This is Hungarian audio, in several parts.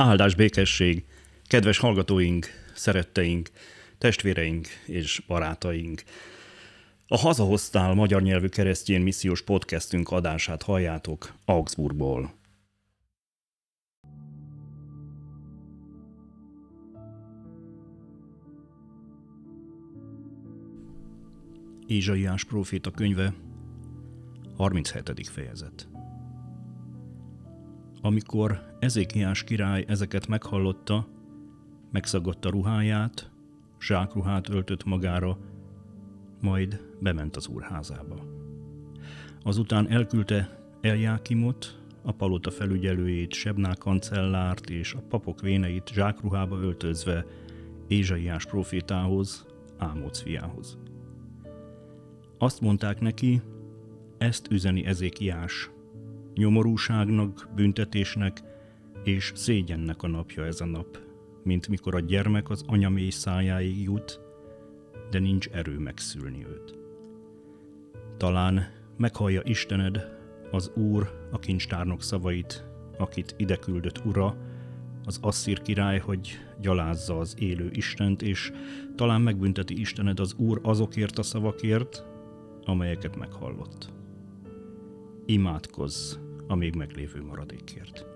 Áldás békesség, kedves hallgatóink, szeretteink, testvéreink és barátaink. A Hazahoztál magyar nyelvű keresztjén missziós podcastünk adását halljátok Augsburgból. Ézsaiás próféta könyve, 37. fejezet. Amikor Ezékiás király ezeket meghallotta, megszagadta ruháját, zsákruhát öltött magára, majd bement az úrházába. Azután elküldte Eljákimot, a palota felügyelőjét, Sebná kancellárt és a papok véneit zsákruhába öltözve Ézsaiás profétához, Ámóc fiához. Azt mondták neki, ezt üzeni Ezékiás. Nyomorúságnak, büntetésnek és szégyennek a napja ez a nap, mint mikor a gyermek az anya mély szájáig jut, de nincs erő megszülni őt. Talán meghallja Istened, az Úr, a kincstárnok szavait, akit ide küldött ura, az asszír király, hogy gyalázza az élő Istent, és talán megbünteti Istened az Úr azokért a szavakért, amelyeket meghallott. Imádkozz a még meglévő maradékért.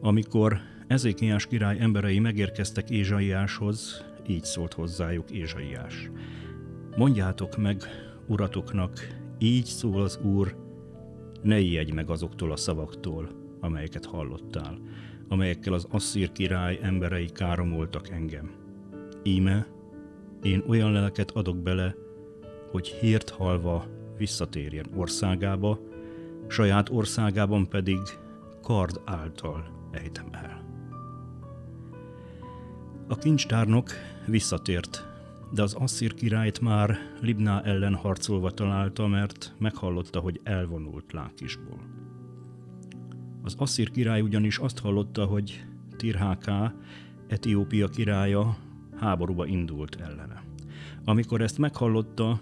Amikor Ezékiás király emberei megérkeztek Ézsaiáshoz, így szólt hozzájuk Ézsaiás. Mondjátok meg uratoknak, így szól az Úr, ne ijedj meg azoktól a szavaktól, amelyeket hallottál, amelyekkel az asszír király emberei káromoltak engem. Íme, én olyan lelket adok bele, hogy hírt halva visszatérjen országába, saját országában pedig kard által ejtem el. A kincstárnok visszatért, de az asszír királyt már Libná ellen harcolva találta, mert meghallotta, hogy elvonult Lákisból. Az asszír király ugyanis azt hallotta, hogy Tirháká, Etiópia királya háborúba indult ellene. Amikor ezt meghallotta,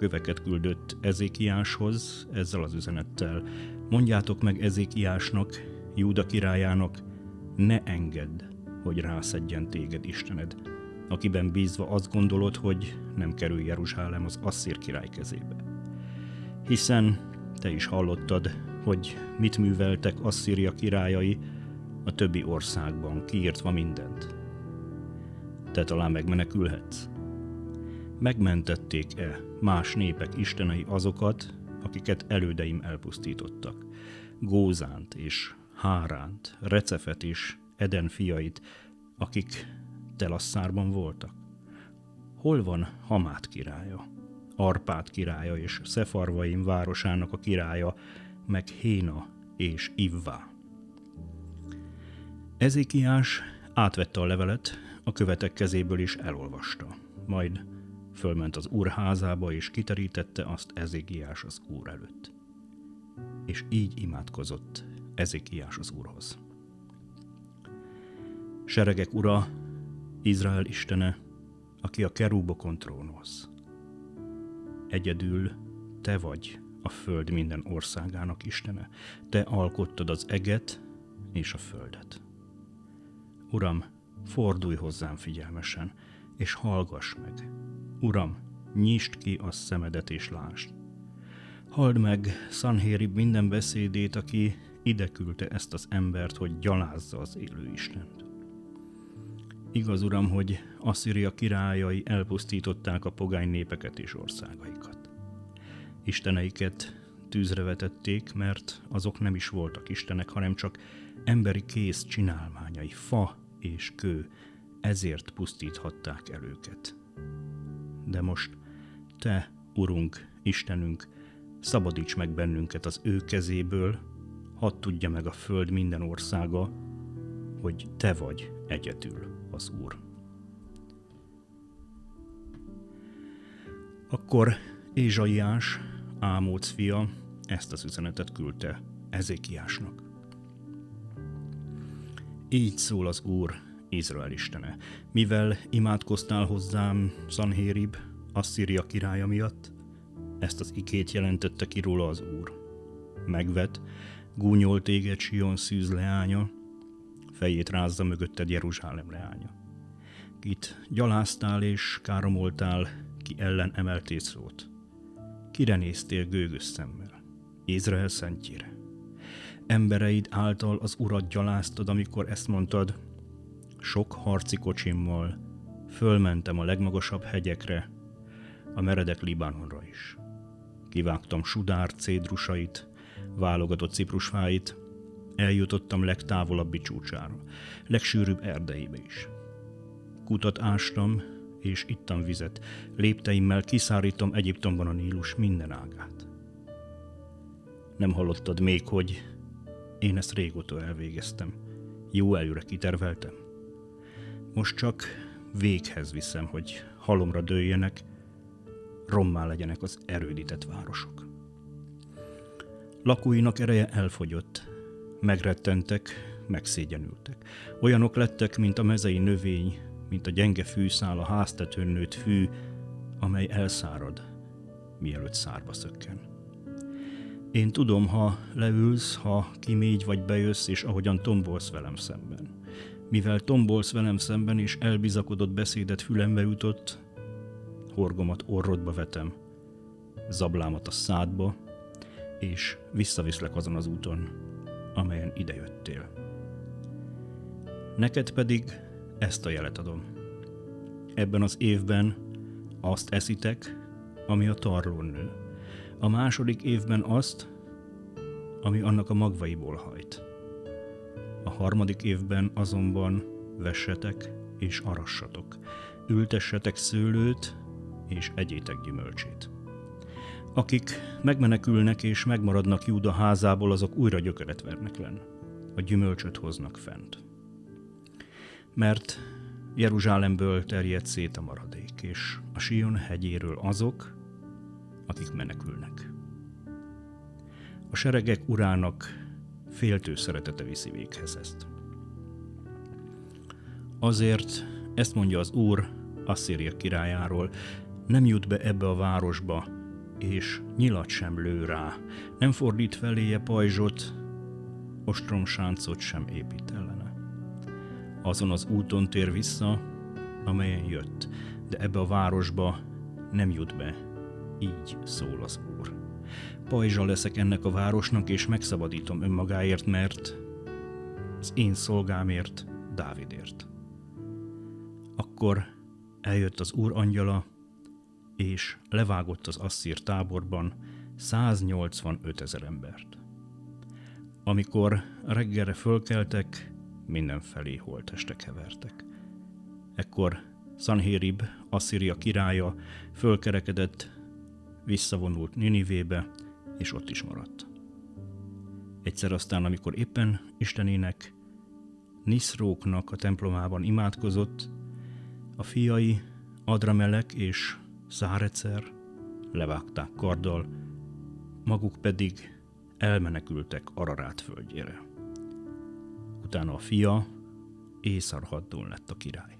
köveket küldött Ezékiáshoz ezzel az üzenettel. Mondjátok meg Ezékiásnak, Júda királyának, ne engedd, hogy rászedjen téged Istened, akiben bízva azt gondolod, hogy nem kerül Jeruzsálem az Asszír király kezébe. Hiszen te is hallottad, hogy mit műveltek Asszíria királyai a többi országban, kiírtva mindent. Te talán megmenekülhetsz. Megmentették-e más népek istenei azokat, akiket elődeim elpusztítottak? Gózánt és Háránt, Recefet és Eden fiait, akik Telasszárban voltak? Hol van Hamát királya, Arpát királya és Szefarvaim városának a királya, meg Héna és Ivvá? Ezékiás átvette a levelet, a követek kezéből is elolvasta. Majd fölment az úrházába, és kiterítette azt Ezékiás az úr előtt. És így imádkozott Ezékiás az úrhoz. Seregek ura, Izrael istene, aki a kerúbokon trónolsz. Egyedül te vagy a föld minden országának istene. Te alkottad az eget és a földet. Uram, fordulj hozzám figyelmesen, és hallgass meg. Uram, nyisd ki a szemedet és lásd. Halld meg Sanhérib minden beszédét, aki ide küldte ezt az embert, hogy gyalázza az élő Istent. Igaz, Uram, hogy Asszíria királyai elpusztították a pogány népeket és országaikat. Isteneiket tűzre vetették, mert azok nem is voltak istenek, hanem csak emberi kész csinálmányai, fa és kő, ezért pusztíthatták el őket. De most Te, Urunk, Istenünk, szabadíts meg bennünket az ő kezéből, hadd tudja meg a föld minden országa, hogy Te vagy egyedül az Úr. Akkor Ézsaiás, Ámóc fia ezt az üzenetet küldte Ezékiásnak. Így szól az Úr, Izrael istene. Mivel imádkoztál hozzám Sanhérib, Asszíria királya miatt, ezt az ikét jelentette ki róla az úr. Megvet, gúnyolt téged Sion szűz leánya, fejét rázza mögötted Jeruzsálem leánya. Kit gyaláztál és káromoltál, ki ellen emeltél szót. Kire néztél gőgös szemmel? Izrael szentjére. Embereid által az urat gyaláztad, amikor ezt mondtad, sok harci kocsimmal fölmentem a legmagasabb hegyekre, a meredek Libanonra is. Kivágtam sudár cédrusait, válogatott ciprusfáit, eljutottam legtávolabbi csúcsára, legsűrűbb erdeibe is. Kutat ástam, és ittam vizet, lépteimmel kiszárítom Egyiptomban a Nílus minden ágát. Nem hallottad még, hogy én ezt régóta elvégeztem. Jó előre kiterveltem. Most csak véghez viszem, hogy halomra dőljenek, rommá legyenek az erődített városok. Lakóinak ereje elfogyott, megrettentek, megszégyenültek. Olyanok lettek, mint a mezei növény, mint a gyenge fűszál a háztetőn nőtt fű, amely elszárad, mielőtt szárba szökken. Én tudom, ha leülsz, ha kimégy vagy bejössz, és ahogyan tombolsz velem szemben. Mivel tombolsz velem szemben, és elbizakodott beszédet fülembe jutott, horgomat orrodba vetem, zablámat a szádba, és visszaviszlek azon az úton, amelyen idejöttél. Neked pedig ezt a jelet adom. Ebben az évben azt eszitek, ami a tarlón nő. A második évben azt, ami annak a magvaiból hajt. A harmadik évben azonban vessetek és arassatok, ültessetek szőlőt és egyétek gyümölcsét. Akik megmenekülnek és megmaradnak Júda házából, azok újra gyökeret vernek len. A gyümölcsöt hoznak fent. Mert Jeruzsálemből terjed szét a maradék, és a Sion hegyéről azok, akik menekülnek. A seregek urának féltő szeretete viszi véghez ezt. Azért, ezt mondja az Úr Asszíria királyáról, nem jut be ebbe a városba, és nyilat sem lő rá, nem fordít feléje pajzsot, ostromsáncot sem épít ellene. Azon az úton tér vissza, amelyen jött, de ebbe a városba nem jut be, így szól az Úr. Pajzsa leszek ennek a városnak, és megszabadítom önmagáért, mert az én szolgámért, Dávidért. Akkor eljött az Úr angyala, és levágott az asszír táborban 185 ezer embert. Amikor reggelre fölkeltek, mindenfelé holtestek hevertek. Ekkor Sanhérib, Asszíria királya fölkerekedett, visszavonult Ninivébe, és ott is maradt. Egyszer aztán, amikor éppen Istenének, Niszróknak a templomában imádkozott, a fiai Adramelek és Szárecer levágták karddal, maguk pedig elmenekültek Ararát földjére. Utána a fia Észarhaddon lett a király.